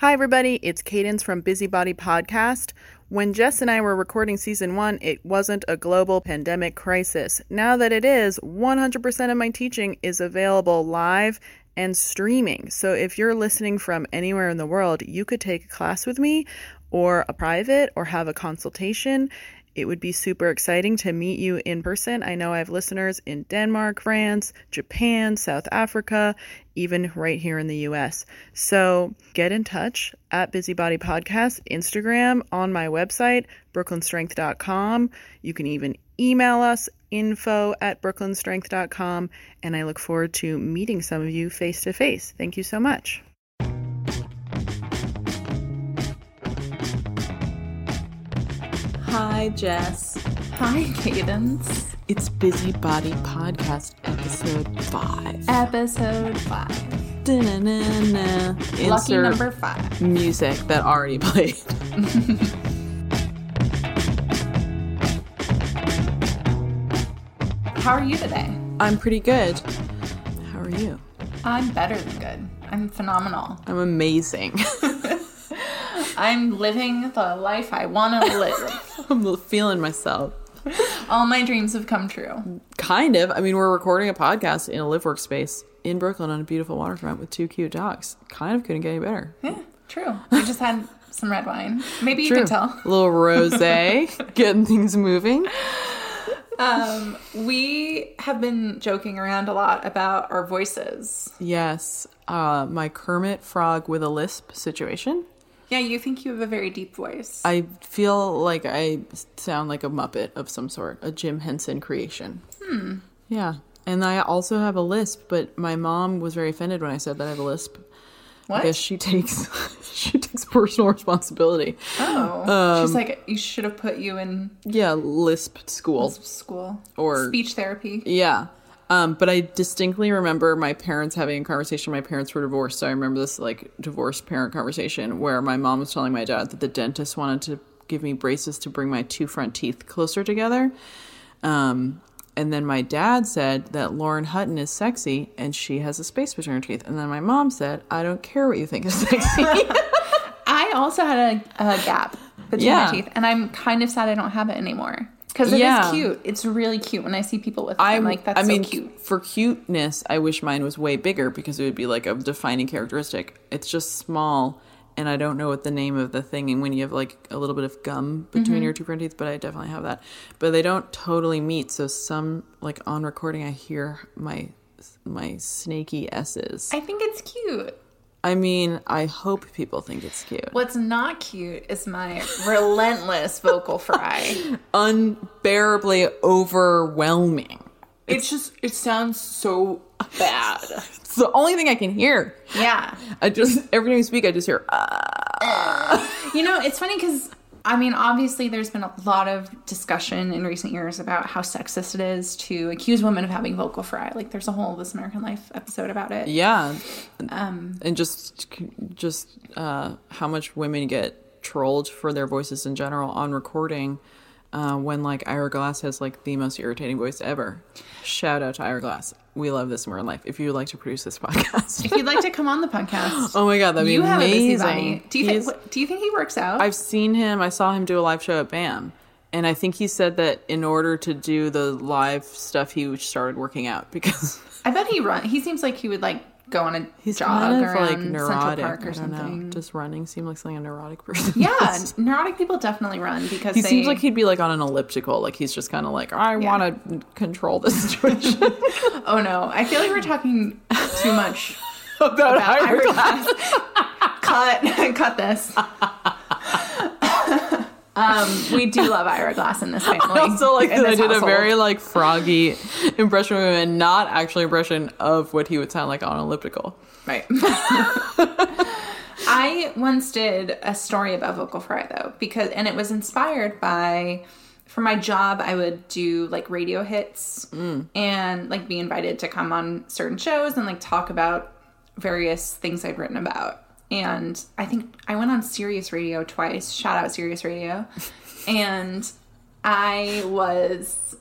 Hi, everybody. It's Cadence from Busybody Podcast. When Jess and I were recording season one, it wasn't a global pandemic crisis. Now that it is, 100% of my teaching is available live and streaming. So if you're listening from anywhere in the world, you could take a class with me or a private or have a consultation. It would be super exciting to meet you in person. I know I have listeners in Denmark, France, Japan, South Africa, even right here in the US. So get in touch at Busybody Podcast, Instagram, on my website, brooklynstrength.com. You can even email us info at brooklynstrength.com. And I look forward to meeting some of you face to face. Thank you so much. Hi, Jess. Hi, Cadence. It's Busybody Podcast, episode five. Episode five. Da-na-na-na. Lucky Insert number five. music that already played. How are you today? I'm pretty good. How are you? I'm better than good. I'm phenomenal. I'm amazing. I'm living the life I want to live. I'm feeling myself. All my dreams have come true. Kind of. I mean, we're recording a podcast in a live workspace in Brooklyn on a beautiful waterfront with two cute dogs. Kind of couldn't get any better. Yeah, true. We just had some red wine. Maybe you True. could tell. A little rose, getting things moving. Um, we have been joking around a lot about our voices. Yes, uh, my Kermit Frog with a lisp situation. Yeah, you think you have a very deep voice. I feel like I sound like a Muppet of some sort, a Jim Henson creation. Hmm. Yeah. And I also have a lisp, but my mom was very offended when I said that I have a lisp. what? I guess she takes she takes personal responsibility. oh, Um, she's like, you should have put you in Yeah, lisp school. school Or- speech therapy. Yeah. Um, but I distinctly remember my parents having a conversation. My parents were divorced, so I remember this like divorced parent conversation where my mom was telling my dad that the dentist wanted to give me braces to bring my two front teeth closer together. Um, and then my dad said that Lauren Hutton is sexy and she has a space between her teeth. And then my mom said, I don't care what you think is sexy. I also had a, a gap between Yeah. my teeth, and I'm kind of sad I don't have it anymore because it is Yeah. cute. It's really cute when I see people with it. I'm, like, that's cute. I mean, cute. for cuteness, I wish mine was way bigger because it would be like a defining characteristic. It's just small, and I don't know what the name of the thing. And when you have like a little bit of gum between Mm-hmm. your two front teeth, but I definitely have that. But they don't totally meet. So some like on recording, I hear my my snaky s's. I think it's cute. I mean, I hope people think it's cute. What's not cute is my relentless vocal fry. Unbearably overwhelming. It's just it sounds so bad. It's the only thing I can hear. Yeah. I just every time you speak, I just hear. ah. You know, it's funny because I mean, obviously, there's been a lot of discussion in recent years about how sexist it is to accuse women of having vocal fry. Like, there's a whole This American Life episode about it. Yeah, Um, and just just uh, how much women get trolled for their voices in general on recording. Uh, when like Ira Glass has like the most irritating voice ever. Shout out to Ira Glass. We love this more in life. If you would like to produce this podcast, if you'd like to come on the podcast, oh my god, that'd be you have a busy amazing. body. Do you He's- think? Do you think he works out? I've seen him. I saw him do a live show at BAM, and I think he said that in order to do the live stuff, he started working out because I bet he run. He seems like he would like go on a he's jog kind of like Central neurotic. Park or I don't something. know. Does running seem like something a neurotic person? yeah, does? neurotic people definitely run because He they, seems like he'd be like on an elliptical, like he's just kind of like, I want to control the situation. Oh no, I feel like we're talking too much about about Ira Ira Glass. cut cut this. Um, we do love Ira Glass in this family. I also like that I did a very like froggy impression of him and not actually impression of what he would sound like on elliptical. right. I once did a story about vocal fry though, because and it was inspired by for my job I would do like radio hits and like be invited to come on certain shows and like talk about various things I'd written about. And I think I went on Sirius Radio twice. Shout out Sirius Radio. and I was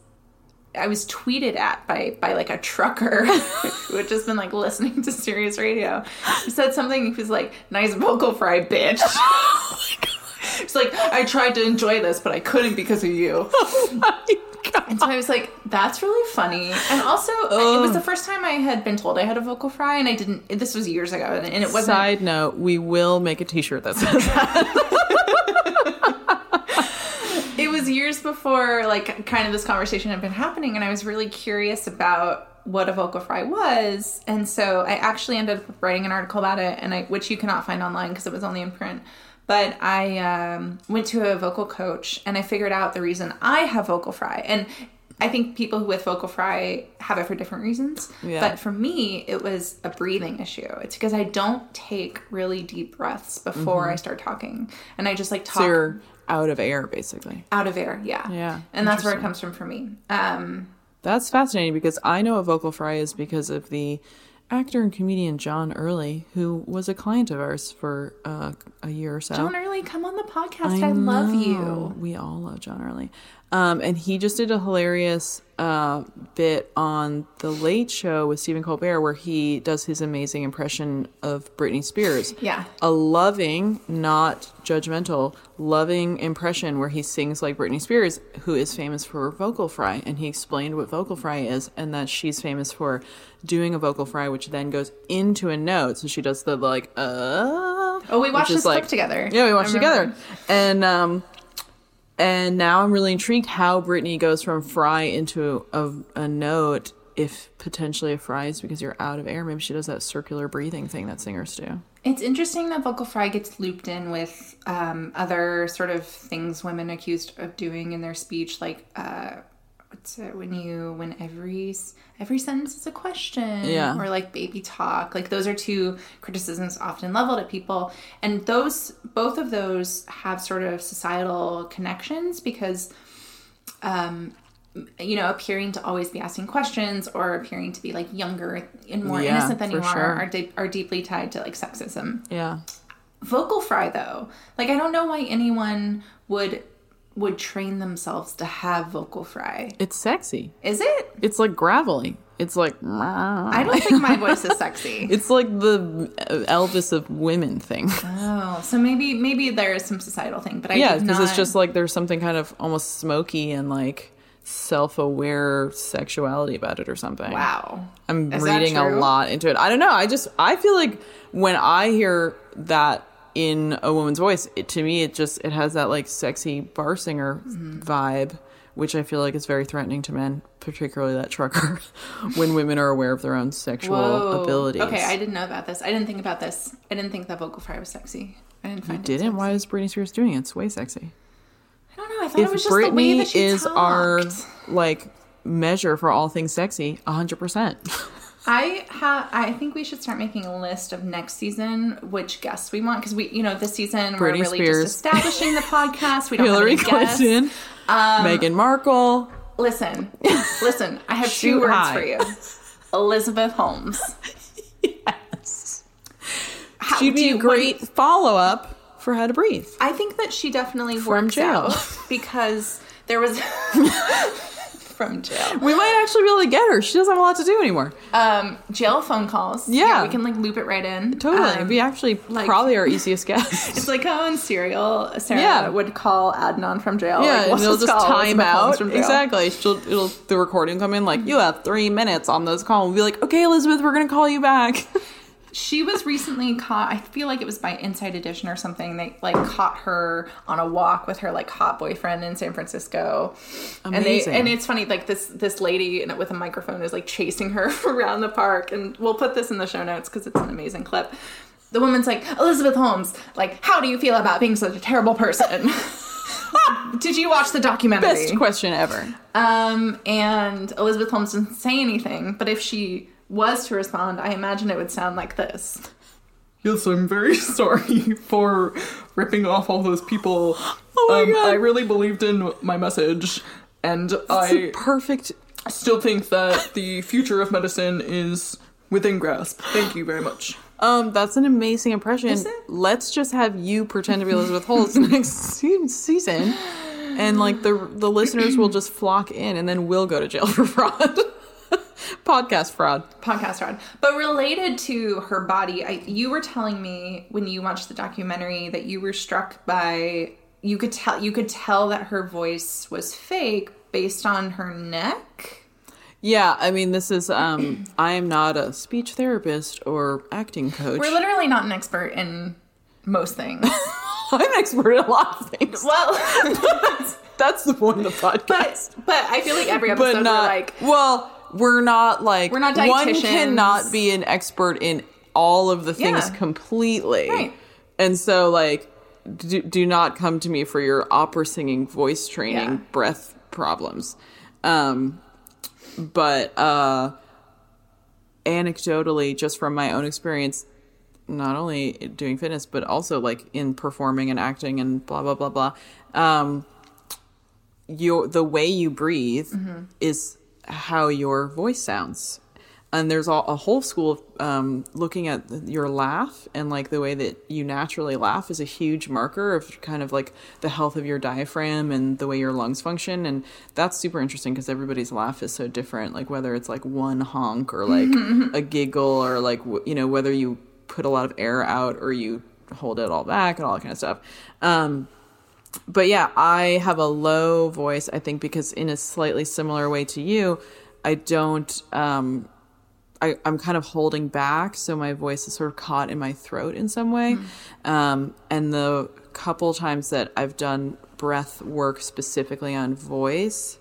I was tweeted at by by like a trucker who had just been like listening to Sirius Radio. He said something. He was like, "Nice vocal fry, bitch." Oh It's like I tried to enjoy this, but I couldn't because of you. Oh and so I was like, "That's really funny." And also, it was the first time I had been told I had a vocal fry, and I didn't. This was years ago, and, and it wasn't. Side note: We will make a T-shirt that says that. it was years before like kind of this conversation had been happening and i was really curious about what a vocal fry was and so i actually ended up writing an article about it and i which you cannot find online because it was only in print but i um, went to a vocal coach and i figured out the reason i have vocal fry and I think people with vocal fry have it for different reasons. Yeah. But for me, it was a breathing issue. It's because I don't take really deep breaths before I start talking. And I just like talk so you're out of air, basically. out of air yeah Yeah, and that's where it comes from for me um That's fascinating because I know a vocal fry is because of the actor and comedian John Early, who was a client of ours for uh, a year or so. john early come on the podcast i, love you We all love John Early. Um, and he just did a hilarious uh, bit on The Late Show with Stephen Colbert where he does his amazing impression of Britney Spears. Yeah. A loving, not judgmental, loving impression where he sings like Britney Spears, who is famous for vocal fry. And he explained what vocal fry is and that she's famous for doing a vocal fry, which then goes into a note. So she does the like, uh. Oh, we watched this clip together. Yeah, we watched together. And um and now I'm really intrigued how Britney goes from fry into a, a note if potentially a fry is because you're out of air. Maybe she does that circular breathing thing that singers do. it's interesting that vocal fry gets looped in with um other sort of things women accused of doing in their speech like uh what's it when you when every every sentence is a question Yeah. or like baby talk like those are two criticisms often leveled at people and those both of those have sort of societal connections because um you know appearing to always be asking questions or appearing to be like younger and more Yeah, innocent than you are sure. are, de- are deeply tied to like sexism Yeah. vocal fry though like i don't know why anyone would would train themselves to have vocal fry It's sexy. is it It's like gravelly. It's like i don't think my voice is sexy it's like the Elvis of women thing. oh so maybe maybe there is some societal thing but i yeah, because it's just like there's something kind of almost smoky and like self-aware sexuality about it or something. wow I'm Is reading a lot into it. I don't know. I just I feel like when I hear that in a woman's voice, it, to me it just it has that like sexy bar singer Mm-hmm. vibe, which I feel like is very threatening to men, particularly that trucker. when women are aware of their own sexual Whoa. abilities. Okay, I didn't know about this. I didn't think about this. I didn't think that vocal fry was sexy. I didn't find it. didn't. sexy. Why is Britney Spears doing it? It's way sexy. I don't know. I thought If it was just the way that she is our like measure for all things sexy, hundred percent. I ha- I think we should start making a list of next season which guests we want because we, you know, this season we're really Spears. just establishing the podcast. We don't Hillary have any. Clinton, Um, Meghan Markle. Listen, listen. I have Shoot two words high. for you. Elizabeth Holmes. How She'd be a great follow up for How to Breathe. I think that she definitely From works jail. out because there was from jail. We might actually be able to get her. She doesn't have a lot to do anymore. Um, jail phone calls. Yeah. we can like loop it right in. Totally. Um, It'd be actually like- probably our easiest guest. It's like how in Serial, Sarah Yeah. would call Adnan from jail. yeah, like, and it'll just time out. from jail. Exactly. She'll it'll the recording come in like you have three minutes on this call. We'll be like, okay, Elizabeth, we're gonna call you back. She was recently caught. I feel like it was by Inside Edition or something. They like caught her on a walk with her like hot boyfriend in San Francisco. And Amazing. they and it's funny like this this lady with a microphone is like chasing her around the park. And we'll put this in the show notes because it's an amazing clip. The woman's like Elizabeth Holmes. Like, how do you feel about being such a terrible person? Did you watch the documentary? Best question ever. Um, and Elizabeth Holmes didn't say anything, but if she was to respond, I imagine it would sound like this. Yes, I'm very sorry for ripping off all those people. Oh my um, God. I really believed in my message, and It's I the perfect still think that the future of medicine is within grasp. Thank you very much. Um, that's an amazing impression. Is it? Let's just have you pretend to be Elizabeth Holmes next season, and like the the listeners will just flock in, and then we'll go to jail for fraud, podcast fraud. podcast fraud. But related to her body, I, you were telling me when you watched the documentary that you were struck by you could tell you could tell that her voice was fake based on her neck. Yeah, I mean, this is um, I am not a speech therapist or acting coach. We're literally not an expert in most things. I'm an expert in a lot of things. well, That's the point of the podcast. but but I feel like every episode but not we're like well we're not like We're not one cannot be an expert in all of the things Yeah. completely Right. and so like do, do not come to me for your opera singing voice training Yeah. breath problems um but uh anecdotally just from my own experience not only doing fitness but also like in performing and acting and blah blah blah blah um your the way you breathe is how your voice sounds. And there's a, a whole school of um, looking at your laugh and like the way that you naturally laugh is a huge marker of kind of like the health of your diaphragm and the way your lungs function. And that's super interesting because everybody's laugh is so different like whether it's like one honk or like a giggle or like you know whether you put a lot of air out or you hold it all back and all that kind of stuff. Um, but yeah, I have a low voice, I think, because in a slightly similar way to you, I don't, um, I, I'm kind of holding back. So my voice is sort of caught in my throat in some way. Um, and the couple times that I've done breath work specifically on voice,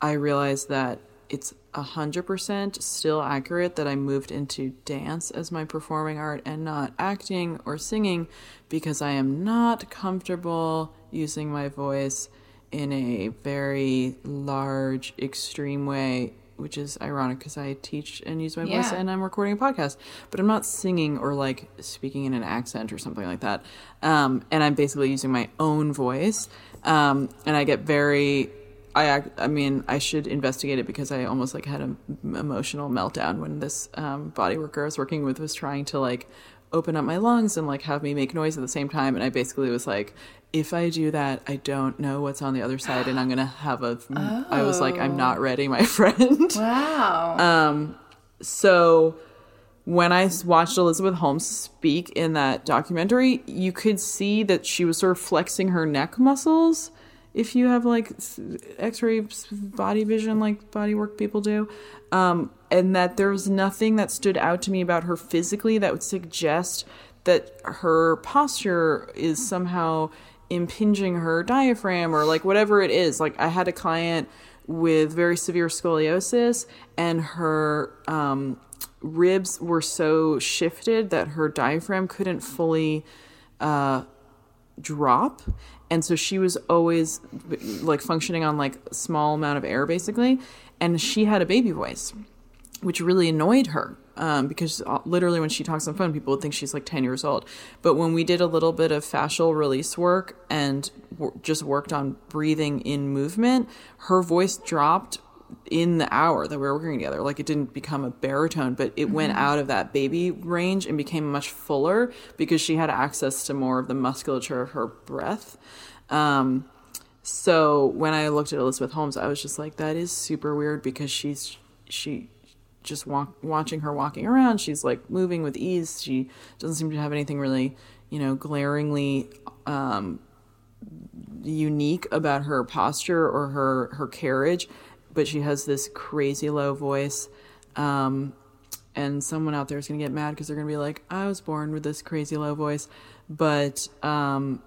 I realized that it's a hundred percent still accurate that I moved into dance as my performing art and not acting or singing because I am not comfortable using my voice in a very large, extreme way, which is ironic because I teach and use my voice and I'm recording a podcast, but I'm not singing or like speaking in an accent or something like that. Um, and I'm basically using my own voice. Um, and I get very I I mean, I should investigate it because I almost like had an emotional meltdown when this um, body worker I was working with was trying to like open up my lungs and like have me make noise at the same time. And I basically was like, if I do that, I don't know what's on the other side, and I'm gonna have a. I was like, I'm not ready, my friend. wow. Um, so when I watched Elizabeth Holmes speak in that documentary, you could see that she was sort of flexing her neck muscles. If you have like x-ray body vision, like body work people do, um, and that there was nothing that stood out to me about her physically that would suggest that her posture is somehow impinging her diaphragm or like whatever it is. Like I had a client with very severe scoliosis and her um, ribs were so shifted that her diaphragm couldn't fully uh, drop. And so she was always like functioning on like small amount of air basically. And she had a baby voice which really annoyed her um, because uh, literally when she talks on phone people would think she's like 10 years old. But when we did a little bit of fascial release work and w- just worked on breathing in movement her voice dropped in the hour that we were working together like it didn't become a baritone but it went out of that baby range and became much fuller because she had access to more of the musculature of her breath um, so when I looked at Elizabeth Holmes, I was just like, that is super weird because she's she just walk, watching her walking around. She's like moving with ease. She doesn't seem to have anything really, you know, glaringly um, unique about her posture or her her carriage, but she has this crazy low voice. Um, and someone out there is going to get mad because they're going to be like, I was born with this crazy low voice. But um,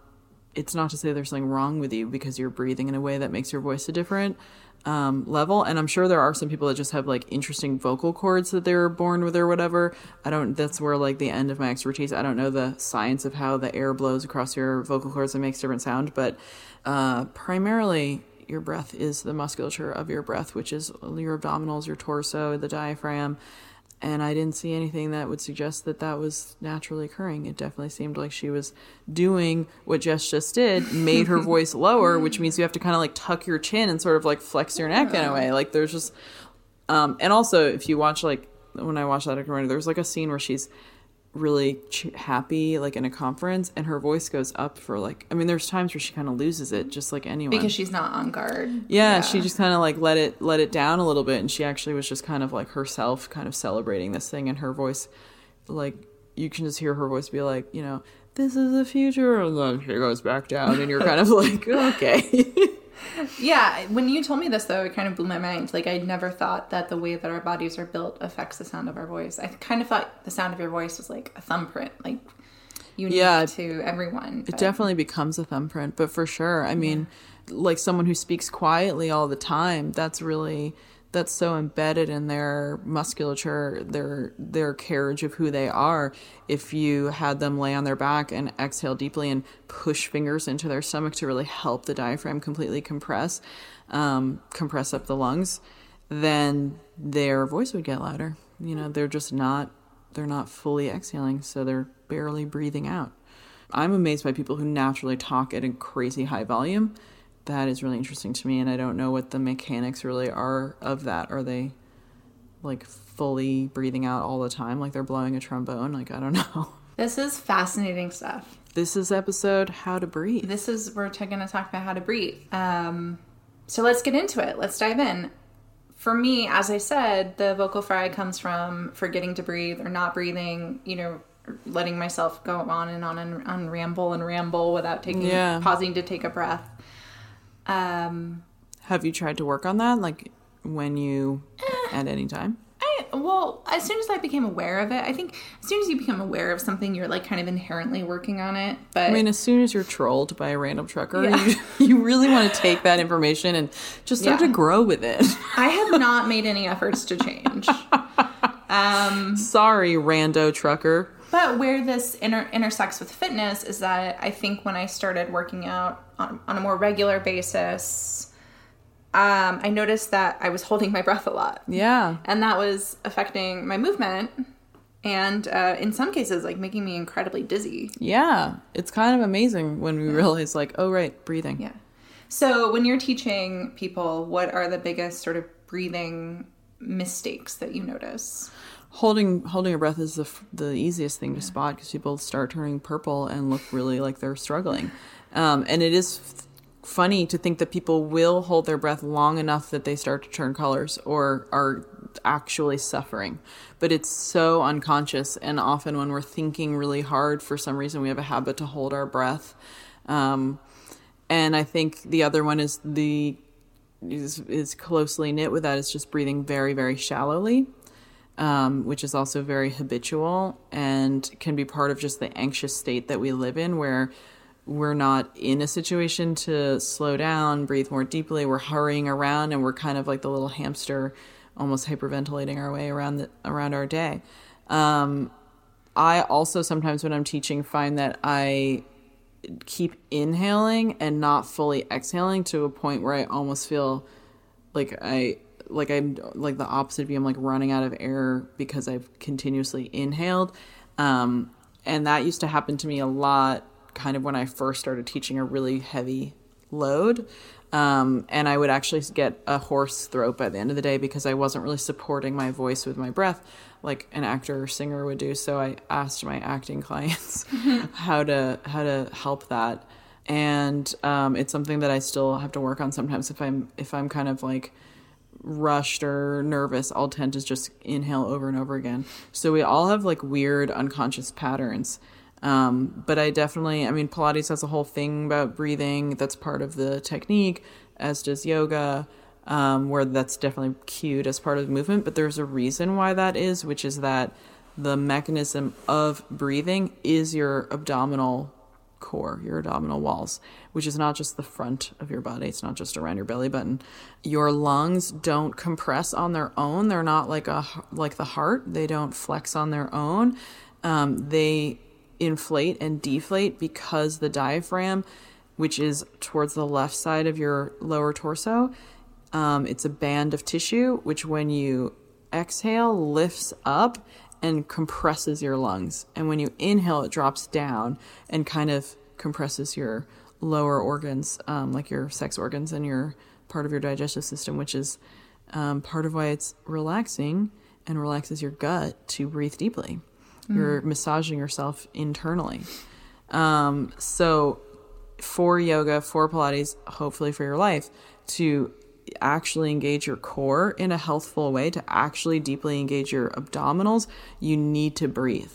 it's not to say there's something wrong with you because you're breathing in a way that makes your voice a different um, level. And I'm sure there are some people that just have like interesting vocal cords that they're born with or whatever. I don't, that's where like the end of my expertise. I don't know the science of how the air blows across your vocal cords and makes different sound, but uh, primarily your breath is the musculature of your breath, which is your abdominals, your torso, the diaphragm. And I didn't see anything that would suggest that that was naturally occurring. It definitely seemed like she was doing what Jess just did, made her voice lower, which means you have to kind of like tuck your chin and sort of like flex your neck in a way. Like there's just, um, and also if you watch like when I watched that documentary, there's like a scene where she's really ch- happy like in a conference and her voice goes up for like i mean there's times where she kind of loses it just like anyone. Because she's not on guard. yeah, she just kind of like let it let it down a little bit and she actually was just kind of like herself kind of celebrating this thing and her voice like you can just hear her voice be like you know this is the future and then she goes back down and you're kind of like okay Yeah, when you told me this though, it kind of blew my mind. Like I never thought that the way that our bodies are built affects the sound of our voice. I kind of thought the sound of your voice was like a thumbprint, like unique Yeah. to everyone. It definitely becomes a thumbprint, but for sure. I mean, like someone who speaks quietly all the time, that's really that's so embedded in their musculature, their their carriage of who they are. If you had them lay on their back and exhale deeply and push fingers into their stomach to really help the diaphragm completely compress, um, compress up the lungs, then their voice would get louder. You know, they're just not they're not fully exhaling, so they're barely breathing out. I'm amazed by people who naturally talk at a crazy high volume. That is really interesting to me, and I don't know what the mechanics really are of that. Are they like fully breathing out all the time, like they're blowing a trombone? Like, I don't know. This is fascinating stuff. This is episode How to Breathe. This is we're going to talk about how to breathe. Um, so let's get into it. Let's dive in. For me, as I said, the vocal fry comes from forgetting to breathe or not breathing. You know, letting myself go on and on and on ramble and ramble without taking Yeah. pausing to take a breath. Um, Have you tried to work on that, like when you Eh. at any time? I well, as soon as I became aware of it, I think as soon as you become aware of something, you're like kind of inherently working on it. But I mean, as soon as you're trolled by a random trucker, Yeah. you, you really want to take that information and just start Yeah. to grow with it. I have not made any efforts to change. Um, Sorry, rando trucker. But where this inter- intersects with fitness is that I think when I started working out on, on a more regular basis, um, I noticed that I was holding my breath a lot. Yeah. And that was affecting my movement and uh, in some cases, like making me incredibly dizzy. Yeah. It's kind of amazing when we realize, like, oh, right, breathing. Yeah. So when you're teaching people, what are the biggest sort of breathing mistakes that you notice? Holding holding your breath is the, the easiest thing to spot because people start turning purple and look really like they're struggling. Um, and it is f- funny to think that people will hold their breath long enough that they start to turn colors or are actually suffering. But it's so unconscious. And often when we're thinking really hard, for some reason, we have a habit to hold our breath. Um, and I think the other one is the is, is closely knit with that is just breathing very, very shallowly um, which is also very habitual and can be part of just the anxious state that we live in where we're not in a situation to slow down, breathe more deeply. We're hurrying around and we're kind of like the little hamster, almost hyperventilating our way around the, around our day. Um, I also sometimes when I'm teaching find that I keep inhaling and not fully exhaling to a point where I almost feel like I like I'm like the opposite of you. I'm like running out of air because I've continuously inhaled. Um, and that used to happen to me a lot kind of when I first started teaching a really heavy load. Um, and I would actually get a hoarse throat by the end of the day because I wasn't really supporting my voice with my breath like an actor or singer would do. So I asked my acting clients how to how to help that. And um, it's something that I still have to work on sometimes if I'm if I'm kind of like rushed or nervous, I'll tend to just inhale over and over again. So we all have like weird unconscious patterns. Um, but I definitely, I mean, Pilates has a whole thing about breathing that's part of the technique, as does yoga, um, where that's definitely cued as part of the movement. But there's a reason why that is, which is that the mechanism of breathing is your abdominal core, your abdominal walls, which is not just the front of your body, it's not just around your belly button. Your lungs don't compress on their own. They're not like a like the heart. They don't flex on their own. Um, they inflate and deflate because the diaphragm, which is towards the left side of your lower torso, um, it's a band of tissue which, when you exhale, lifts up and compresses your lungs. And when you inhale, it drops down and kind of compresses your lower organs, um, like your sex organs and your part of your digestive system, which is um, part of why it's relaxing and relaxes your gut to breathe deeply. You're massaging yourself internally. Um, so for yoga, for Pilates, hopefully for your life, to actually engage your core in a healthful way, to actually deeply engage your abdominals, you need to breathe.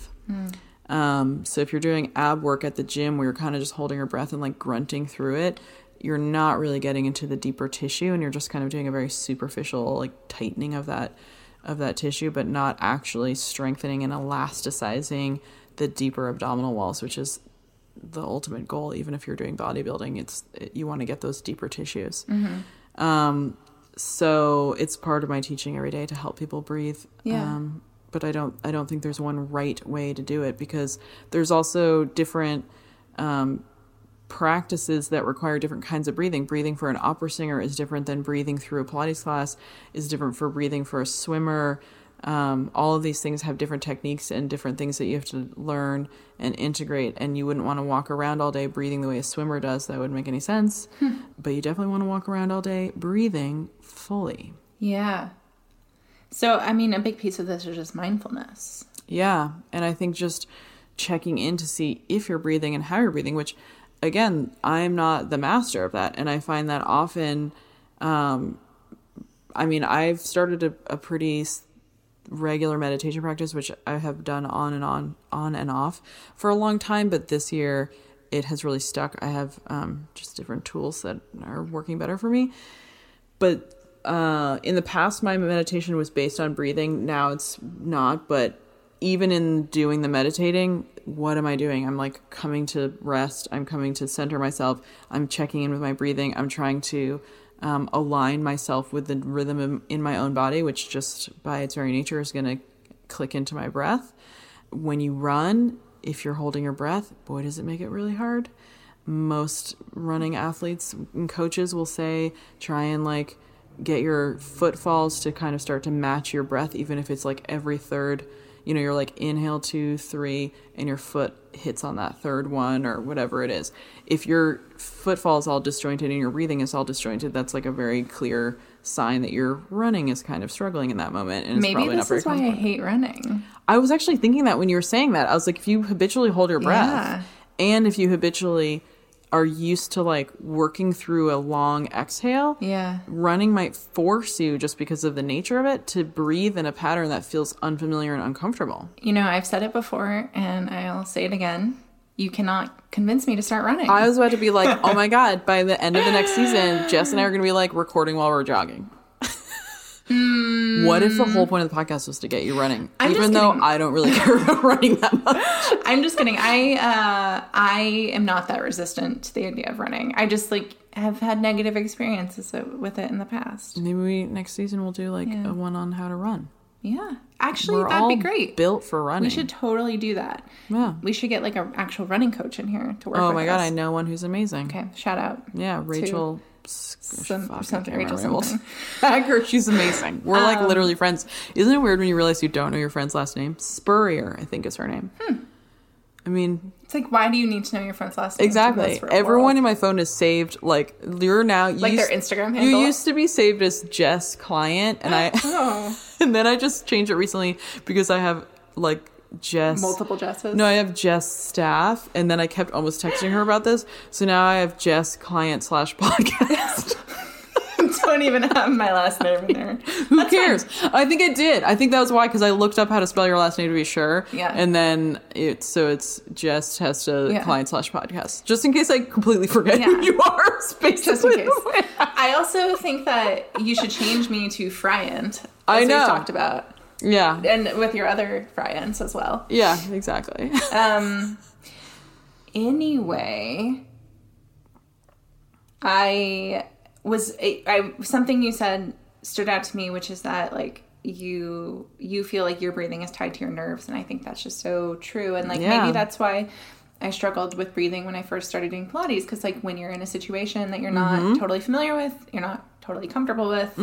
Um, so if you're doing ab work at the gym where you're kind of just holding your breath and like grunting through it, you're not really getting into the deeper tissue and you're just kind of doing a very superficial like tightening of that of that tissue, but not actually strengthening and elasticizing the deeper abdominal walls, which is the ultimate goal. Even if you're doing bodybuilding, it's you want to get those deeper tissues. Um, so it's part of my teaching every day to help people breathe. Yeah. Um, but I don't I don't think there's one right way to do it because there's also different um, practices that require different kinds of breathing. Breathing for an opera singer is different than breathing through a Pilates class, is different for breathing for a swimmer. Um, all of these things have different techniques and different things that you have to learn and integrate. And you wouldn't want to walk around all day breathing the way a swimmer does. That wouldn't make any sense. but you definitely want to walk around all day breathing fully. Yeah. So, I mean, a big piece of this is just mindfulness. Yeah. And I think just checking in to see if you're breathing and how you're breathing, which again, I'm not the master of that. And I find that often, um, I mean, I've started a, a pretty regular meditation practice, which I have done on and on, on and off for a long time. But this year, it has really stuck. I have um, just different tools that are working better for me. But uh, in the past, my meditation was based on breathing. Now it's not. But even in doing the meditating, what am I doing? I'm like coming to rest. I'm coming to center myself. I'm checking in with my breathing. I'm trying to um, align myself with the rhythm in- my own body, which just by its very nature is going to click into my breath. When you run, if you're holding your breath, boy, does it make it really hard. Most running athletes and coaches will say try and like get your footfalls to kind of start to match your breath, even if it's like every third. You know, you're like inhale two, three, and your foot hits on that third one or whatever it is. If your footfall is all disjointed and your breathing is all disjointed, that's like a very clear sign that your running is kind of struggling in that moment. And it's Maybe this is why I hate running. I was actually thinking that when you were saying that. I was like, if you habitually hold your breath Yeah. and if you habitually are used to like working through a long exhale, Yeah. running might force you just because of the nature of it to breathe in a pattern that feels unfamiliar and uncomfortable. You know, I've said it before and I'll say it again. You cannot convince me to start running. I was about to be like, oh my God, by the end of the next season, Jess and I are going to be like recording while we're jogging. What if the whole point of the podcast was to get you running? I'm Even though. I don't really care about running that much. I'm just kidding. I uh, I am not that resistant to the idea of running. I just like have had negative experiences with it in the past. Maybe we next season we'll do like Yeah. a one on how to run. Yeah, actually, We're that'd be great. Built for running. We should totally do that. Yeah. We should get like an actual running coach in here to work. Oh my god, us. I know one who's amazing. Okay, shout out. Yeah, Rachel. Some- fuck, something, Rachel. Hacker, she's amazing. We're like Um, literally friends. Isn't it weird when you realize you don't know your friend's last name? Spurrier, I think is her name. Hmm. I mean, It's like, why do you need to know your friend's last name? exactly. Everyone world? in my phone is saved. Like you're now you Like their used- Instagram You used to be saved as Jess Client, and I Oh, and then I just changed it recently because I have like Jess multiple Jesses. No, I have Jess staff, and then I kept almost texting her about this. So now I have Jess client slash podcast. don't even have my last name in there. Who cares? I think it did. I think that was why because I looked up how to spell your last name to be sure. Yeah. And then it's so it's Jess Testa Yeah. client slash podcast. Just in case I completely forget Yeah. who you are. Space Just in case. I also think that you should change me to Fryant. As I know. We've talked about. Yeah. And with your other Fryants as well. Yeah. Exactly. Um. Anyway, I was I something you said stood out to me, which is that like you you feel like your breathing is tied to your nerves, and I think that's just so true. And like Yeah. maybe that's why. I struggled with breathing when I first started doing Pilates because, like, when you're in a situation that you're not Mm-hmm. totally familiar with, you're not totally comfortable with,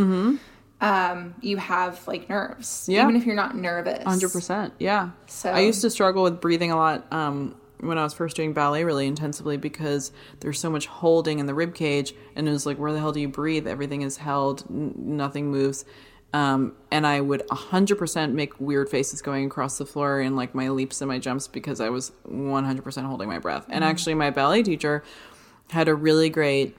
um, you have like nerves, Yeah. even if you're not nervous. Hundred percent. Yeah. So- I used to struggle with breathing a lot um, when I was first doing ballet really intensively because there's so much holding in the rib cage, and it was like, where the hell do you breathe? Everything is held, n- nothing moves, Um, and I would 100% make weird faces going across the floor in like my leaps and my jumps because I was 100% holding my breath. And actually, my ballet teacher had a really great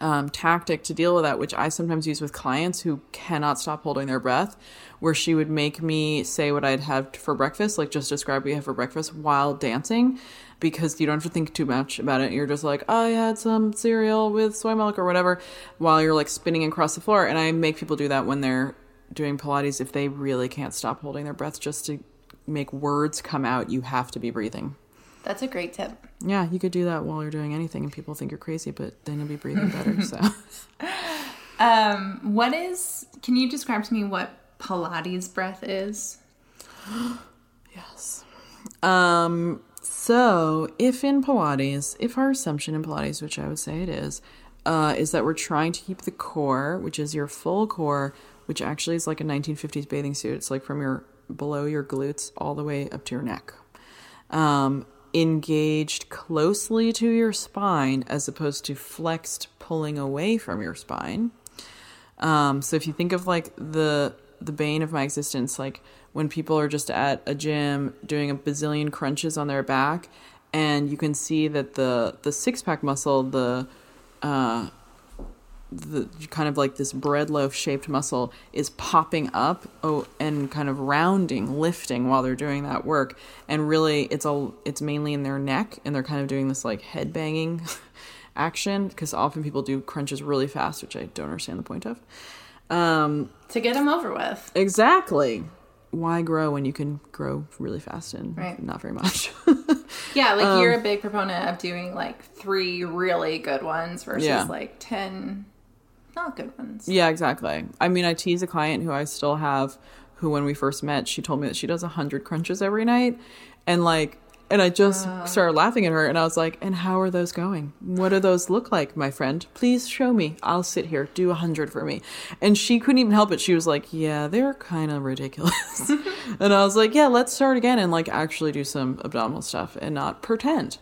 um, tactic to deal with that, which I sometimes use with clients who cannot stop holding their breath, where she would make me say what I'd have for breakfast, like just describe what you have for breakfast while dancing, because you don't have to think too much about it. You're just like, I had some cereal with soy milk or whatever, while you're like spinning across the floor. And I make people do that when they're doing Pilates if they really can't stop holding their breath just to make words come out. You have to be breathing. That's a great tip. Yeah, you could do that while you're doing anything, and people think you're crazy, but then you'll be breathing better. So, Um, what is? Can you describe to me what Pilates breath is? yes. Um. So, if in Pilates, if our assumption in Pilates, which I would say it is, uh, is that we're trying to keep the core, which is your full core, which actually is like a 1950s bathing suit. It's like from your below your glutes all the way up to your neck. Um, engaged closely to your spine as opposed to flexed pulling away from your spine. Um, so if you think of like the the bane of my existence, like when people are just at a gym doing a bazillion crunches on their back, and you can see that the the six pack muscle, the uh, the kind of like this bread loaf shaped muscle is popping up oh, and kind of rounding lifting while they're doing that work and really it's all it's mainly in their neck and they're kind of doing this like head banging action because often people do crunches really fast which i don't understand the point of um To get them over with. exactly why grow when you can grow really fast and Right. not very much Yeah, like Um, you're a big proponent of doing like three really good ones versus Yeah. like ten not good ones. Yeah, exactly. I mean, I tease a client who I still have, who when we first met, she told me that she does a hundred crunches every night, and like, and I just started laughing at her, and I was like, "And how are those going? What do those look like, my friend? Please show me. I'll sit here. Do a hundred for me." And she couldn't even help it. She was like, "Yeah, they're kind of ridiculous," and I was like, "Yeah, let's start again and like actually do some abdominal stuff and not pretend."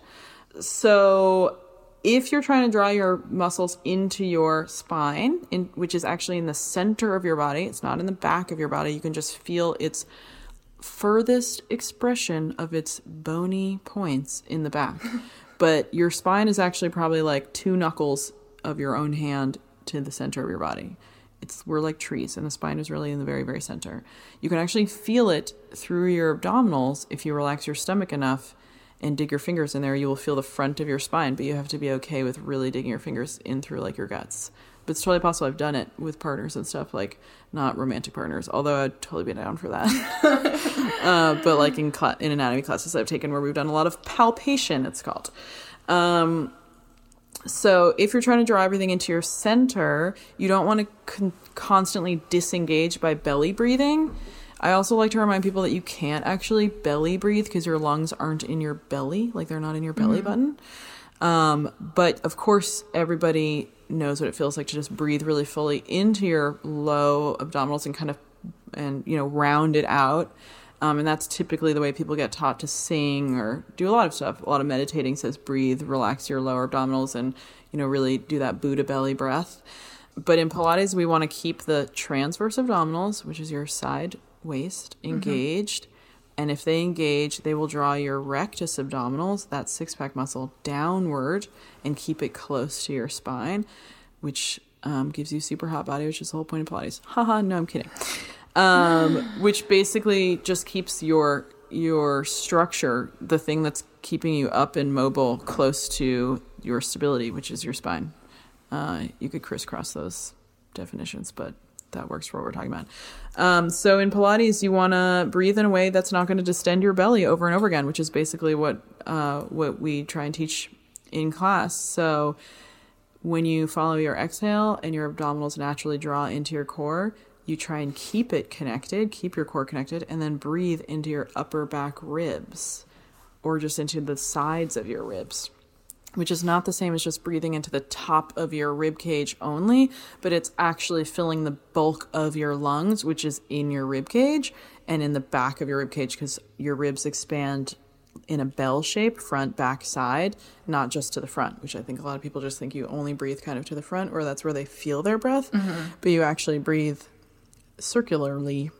So if you're trying to draw your muscles into your spine, in, which is actually in the center of your body, it's not in the back of your body, you can just feel its furthest expression of its bony points in the back. but your spine is actually probably like two knuckles of your own hand to the center of your body. It's we're like trees, and the spine is really in the very, very center. You can actually feel it through your abdominals if you relax your stomach enough and dig your fingers in there. You will feel the front of your spine, but you have to be okay with really digging your fingers in through like your guts. But it's totally possible. I've done it with partners and stuff, like not romantic partners. Although I'd totally be down for that. uh, but like in cla- in anatomy classes I've taken where we've done a lot of palpation, it's called. Um, so if you're trying to draw everything into your center, you don't want to con- constantly disengage by belly breathing. I also like to remind people that you can't actually belly breathe because your lungs aren't in your belly, like they're not in your belly button. Um, but of course, everybody knows what it feels like to just breathe really fully into your low abdominals and kind of and you know round it out. Um, and that's typically the way people get taught to sing or do a lot of stuff. A lot of meditating says breathe, relax your lower abdominals, and you know really do that Buddha belly breath. But in Pilates, we want to keep the transverse abdominals, which is your side waist, engaged. And if they engage, they will draw your rectus abdominals, that six pack muscle, downward and keep it close to your spine, which um, gives you super hot body, which is the whole point of Pilates. Haha, no, I'm kidding. Um, which basically just keeps your your structure, the thing that's keeping you up and mobile, close to your stability, which is your spine. Uh, you could crisscross those definitions, but that works for what we're talking about. Um, so in Pilates, you want to breathe in a way that's not going to distend your belly over and over again, which is basically what uh, what we try and teach in class. So when you follow your exhale and your abdominals naturally draw into your core, you try and keep it connected, keep your core connected, and then breathe into your upper back ribs or just into the sides of your ribs which is not the same as just breathing into the top of your rib cage only, but it's actually filling the bulk of your lungs, which is in your rib cage and in the back of your rib cage because your ribs expand in a bell shape, front, back, side, not just to the front, which I think a lot of people just think you only breathe kind of to the front or that's where they feel their breath, mm-hmm. but you actually breathe circularly.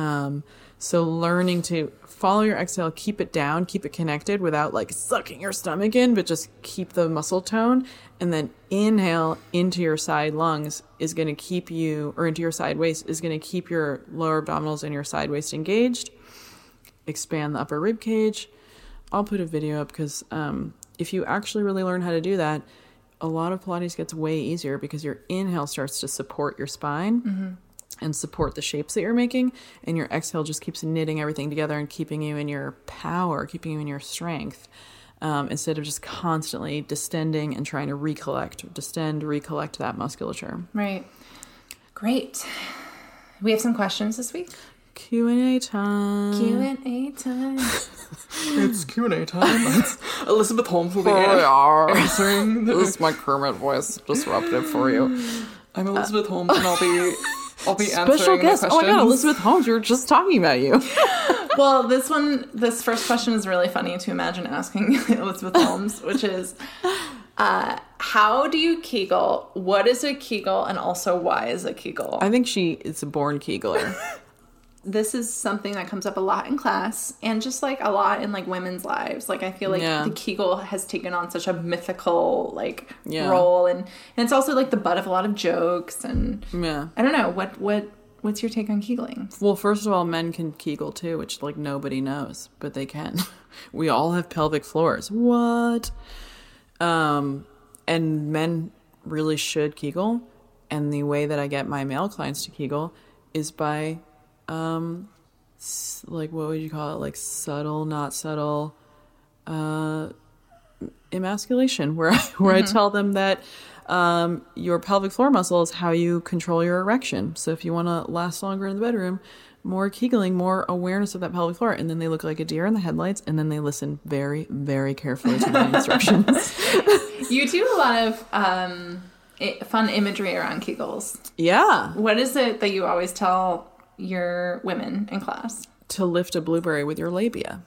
Um, so learning to follow your exhale, keep it down, keep it connected without like sucking your stomach in, but just keep the muscle tone. And then inhale into your side lungs is going to keep you, or into your side waist is going to keep your lower abdominals and your side waist engaged. Expand the upper rib cage. I'll put a video up because um, if you actually really learn how to do that, a lot of Pilates gets way easier because your inhale starts to support your spine and support the shapes that you're making, and your exhale just keeps knitting everything together and keeping you in your power, keeping you in your strength. Um, instead of just constantly distending and trying to recollect, distend, recollect that musculature. Right. Great. We have some questions this week. Q and A time. Q and A time. It's Q and A time. It's Elizabeth Holmes will be answering. this is my Kermit voice disruptive for you? I'm Elizabeth Holmes, and I'll be I'll be Special guest. Oh my god. Elizabeth Holmes. We were just talking about you. well, this one, this first question is really funny to imagine asking Elizabeth Holmes, which is, uh, how do you Kegel? What is a Kegel, and also why is a Kegel? I think she is a born Kegler. this is something that comes up a lot in class and just like a lot in like women's lives like i feel like Yeah. the kegel has taken on such a mythical like Yeah. role and and it's also like the butt of a lot of jokes and yeah. i don't know what what what's your take on kegling Well, first of all, men can Kegel too, which like nobody knows, but they can. We all have pelvic floors. What? Um, and men really should Kegel. And the way that I get my male clients to Kegel is by, um, like what would you call it? Like subtle, not subtle, uh, emasculation, where I, where I tell them that um, your pelvic floor muscle is how you control your erection. So if you want to last longer in the bedroom, more kegling, more awareness of that pelvic floor, and then they look like a deer in the headlights, and then they listen very, very carefully to my instructions. you do a lot of um fun imagery around kegels yeah, what is it that you always tell your women in class to lift a blueberry with your labia.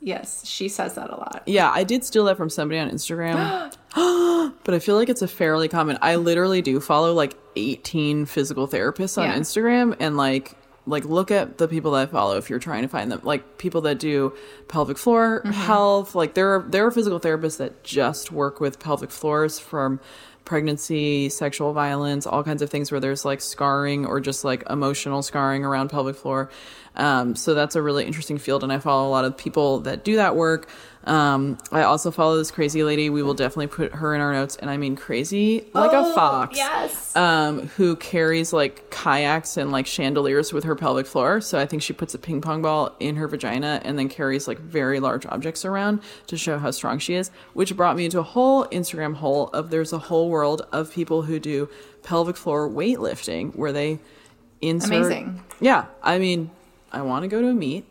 yes she says that a lot Yeah, I did steal that from somebody on Instagram. but I feel like it's a fairly common. I literally do follow like 18 physical therapists on Yeah. Instagram and like like look at the people that I follow if you're trying to find them. Like people that do pelvic floor mm-hmm. health, like there are there are physical therapists that just work with pelvic floors from pregnancy, sexual violence, all kinds of things where there's like scarring or just like emotional scarring around pelvic floor. Um, so that's a really interesting field, and I follow a lot of people that do that work. Um, I also follow this crazy lady. We will definitely put her in our notes, and I mean crazy like a fox. yes Um, who carries like kayaks and like chandeliers with her pelvic floor. So I think she puts a ping pong ball in her vagina and then carries like very large objects around to show how strong she is, which brought me into a whole Instagram hole of there's a whole world of people who do pelvic floor weightlifting where they insert. Amazing. Yeah. I mean, I want to go to a meet.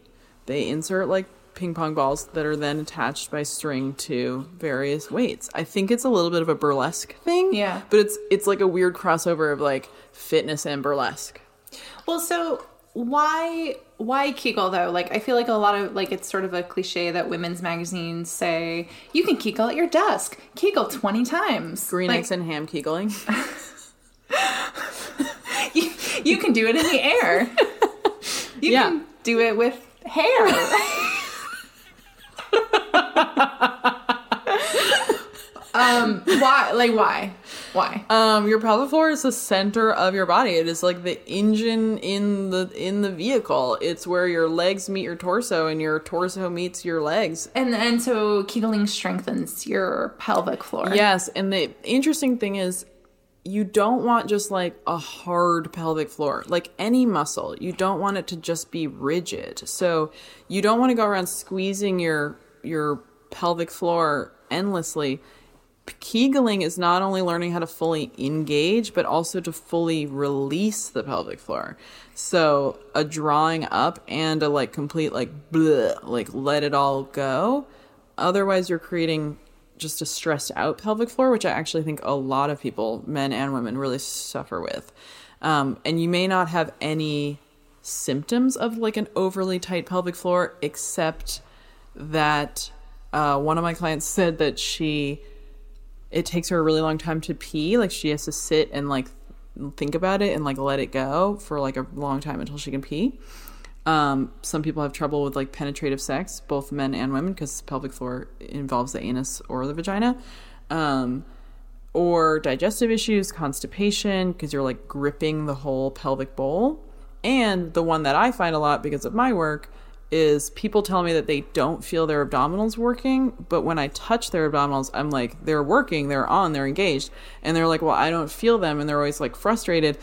They insert like ping pong balls that are then attached by string to various weights. I think it's a little bit of a burlesque thing. Yeah. But it's it's like a weird crossover of like fitness and burlesque. Well, so why why Kegel though? Like I feel like a lot of like it's sort of a cliche that women's magazines say you can Kegel at your desk. Kegel twenty times. Green like, eggs and ham kegling. you, you can do it in the air. You Yeah. can do it with hair. um why like why? Why? Um, your pelvic floor is the center of your body. It is like the engine in the in the vehicle. It's where your legs meet your torso and your torso meets your legs. and and so Kegling strengthens your pelvic floor. Yes, and the interesting thing is you don't want just like a hard pelvic floor. Like any muscle, you don't want it to just be rigid. So you don't want to go around squeezing your your pelvic floor endlessly. Kegling is not only learning how to fully engage, but also to fully release the pelvic floor. So a drawing up and a like complete like bleh, like let it all go. Otherwise, you're creating just a stressed out pelvic floor, which I actually think a lot of people, men and women, really suffer with. Um, and you may not have any symptoms of like an overly tight pelvic floor, except that uh, one of my clients said that she it takes her a really long time to pee like she has to sit and like think about it and like let it go for like a long time until she can pee. Um, some people have trouble with like penetrative sex, both men and women, because pelvic floor involves the anus or the vagina. Um, or digestive issues, constipation, because you're like gripping the whole pelvic bowl. And the one that I find a lot because of my work is people tell me that they don't feel their abdominals working, but when I touch their abdominals, I'm like, they're working, they're on, they're engaged. And they're like, well, I don't feel them. And they're always like frustrated.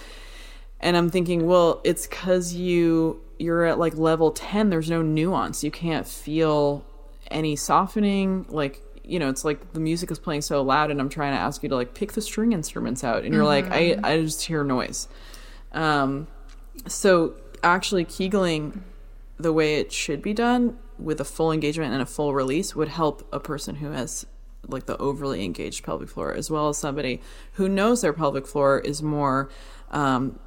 And I'm thinking, well, it's because you you're at like level 10 there's no nuance you can't feel any softening like you know it's like the music is playing so loud and i'm trying to ask you to like pick the string instruments out and you're like i i just hear noise um so actually kegling the way it should be done with a full engagement and a full release would help a person who has like the overly engaged pelvic floor as well as somebody who knows their pelvic floor is more um,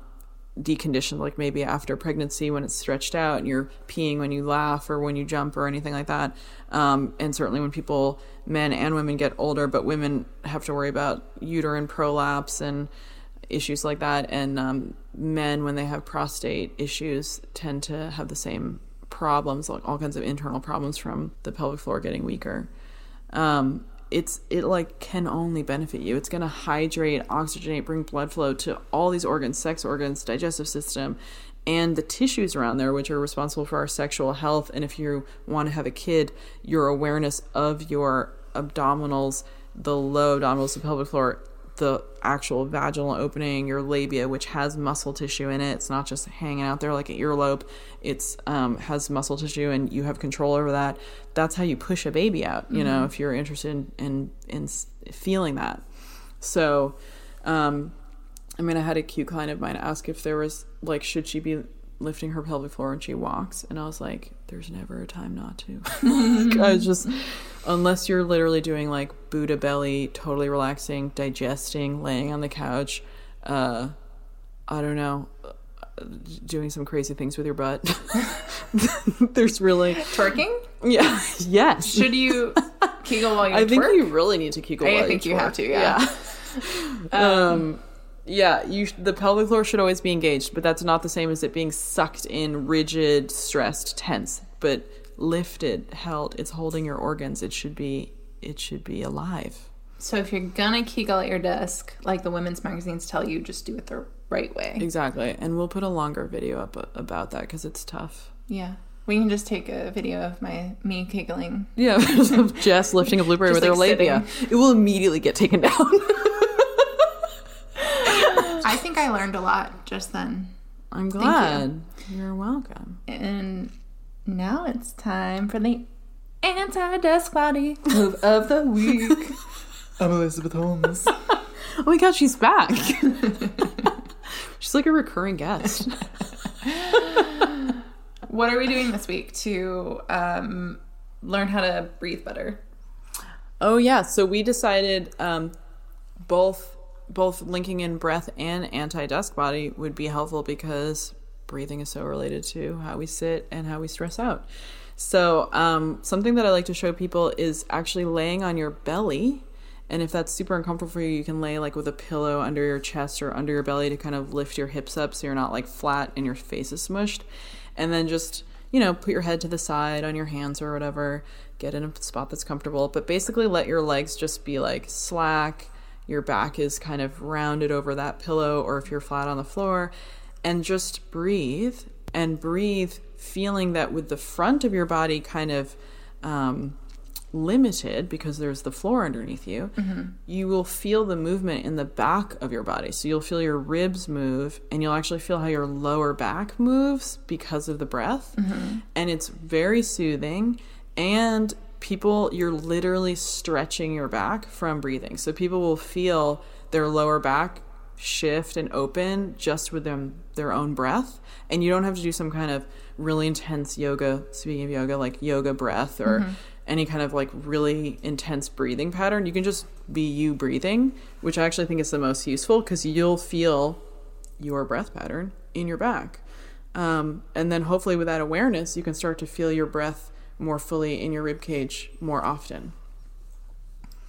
deconditioned like maybe after pregnancy when it's stretched out and you're peeing when you laugh or when you jump or anything like that. Um, and certainly when people men and women get older but women have to worry about uterine prolapse and issues like that. And um, men when they have prostate issues tend to have the same problems like all kinds of internal problems from the pelvic floor getting weaker um, it's it like can only benefit you. It's going to hydrate, oxygenate, bring blood flow to all these organs, sex organs, digestive system, and the tissues around there, which are responsible for our sexual health. And if you want to have a kid, your awareness of your abdominals, the low abdominals, the pelvic floor, the actual vaginal opening, your labia, which has muscle tissue in it. It's not just hanging out there like an earlobe. It's um, has muscle tissue, and you have control over that. That's how you push a baby out. You mm-hmm. know, if you're interested in, in in feeling that. So, um, I mean, I had a cute client of mine ask if there was like, should she be lifting her pelvic floor when she walks, and I was like, "There's never a time not to." I was just, unless you're literally doing like Buddha belly, totally relaxing, digesting, laying on the couch. Uh, I don't know, doing some crazy things with your butt. There's really twerking. Yeah. Yes. Should you kegel while you? I think you really need to kegel. I think you, you have to. Yeah. yeah. um yeah, you the pelvic floor should always be engaged, but that's not the same as it being sucked in, rigid, stressed, tense. But lifted, held, it's holding your organs. It should be it should be alive. So if you're gonna kegel at your desk, like the women's magazines tell you, just do it the right way. Exactly, and we'll put a longer video up uh, about that because it's tough. Yeah. We can just take a video of my me kegling. Yeah, Jess lifting a blueberry with like her labia. Sitting. It will immediately get taken down. I think I learned a lot just then. I'm glad. You. You're welcome. And now it's time for the anti-desk body move of the week. I'm Elizabeth Holmes. oh my god, she's back. she's like a recurring guest. what are we doing this week to um, learn how to breathe better? Oh yeah, so we decided um, both both linking in breath and anti desk body would be helpful because breathing is so related to how we sit and how we stress out. So, um, something that I like to show people is actually laying on your belly. And if that's super uncomfortable for you, you can lay like with a pillow under your chest or under your belly to kind of lift your hips up so you're not like flat and your face is smushed. And then just, you know, put your head to the side on your hands or whatever, get in a spot that's comfortable. But basically, let your legs just be like slack your back is kind of rounded over that pillow or if you're flat on the floor and just breathe and breathe feeling that with the front of your body kind of um, limited because there's the floor underneath you, mm-hmm. you will feel the movement in the back of your body. So you'll feel your ribs move and you'll actually feel how your lower back moves because of the breath. Mm-hmm. And it's very soothing and people you're literally stretching your back from breathing. So people will feel their lower back shift and open just with them their own breath. And you don't have to do some kind of really intense yoga speaking of yoga like yoga breath or mm-hmm. any kind of like really intense breathing pattern. You can just be you breathing which i actually think is the most useful because you'll feel your breath pattern in your back. Um, and then hopefully with that awareness you can start to feel your breath more fully in your rib cage more often.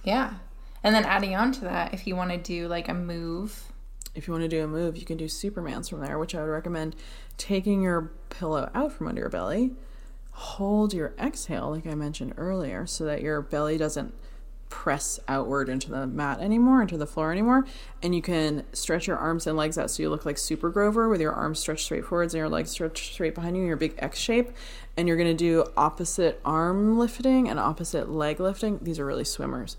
Yeah. And then adding on to that, if you want to do like a move if you want to do a move, you can do Superman's from there, which I would recommend taking your pillow out from under your belly. Hold your exhale, like I mentioned earlier, so that your belly doesn't press outward into the mat anymore, into the floor anymore. And you can stretch your arms and legs out so you look like Super Grover with your arms stretched straight forwards and your legs stretched straight behind you in your big X shape. And you're gonna do opposite arm lifting and opposite leg lifting. These are really swimmers.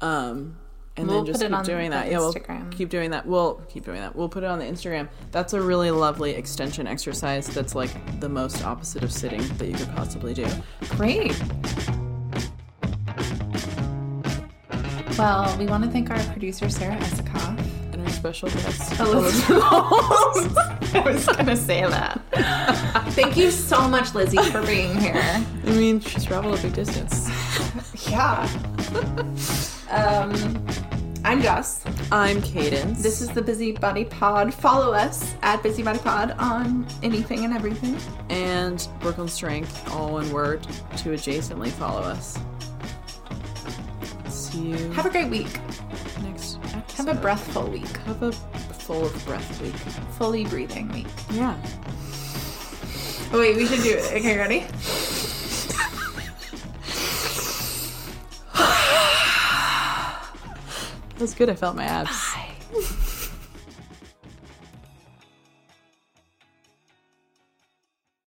Um, and We'll then just keep doing that. Yeah, we'll keep doing that. We'll keep doing that. We'll put it on the Instagram. That's a really lovely extension exercise that's like the most opposite of sitting that you could possibly do. Great. Well, we want to thank our producer, Sarah Esikoff. And our special guest. Elizabeth Holmes. I was going to say that. thank you so much, Lizzie, for being here. I mean, she's traveled a big distance. Yeah. um, I'm Jess. I'm Cadence. This is the Busybody Pod. Follow us at Busybody Pod on anything and everything. and Brooklyn Strength, all one word, to adjacently follow us. See you Have a great week. next episode. Have a breathful week. Have a full of breath week. Fully breathing week. Yeah. Oh, wait, we should do it. Okay, ready? That was good. I felt my abs.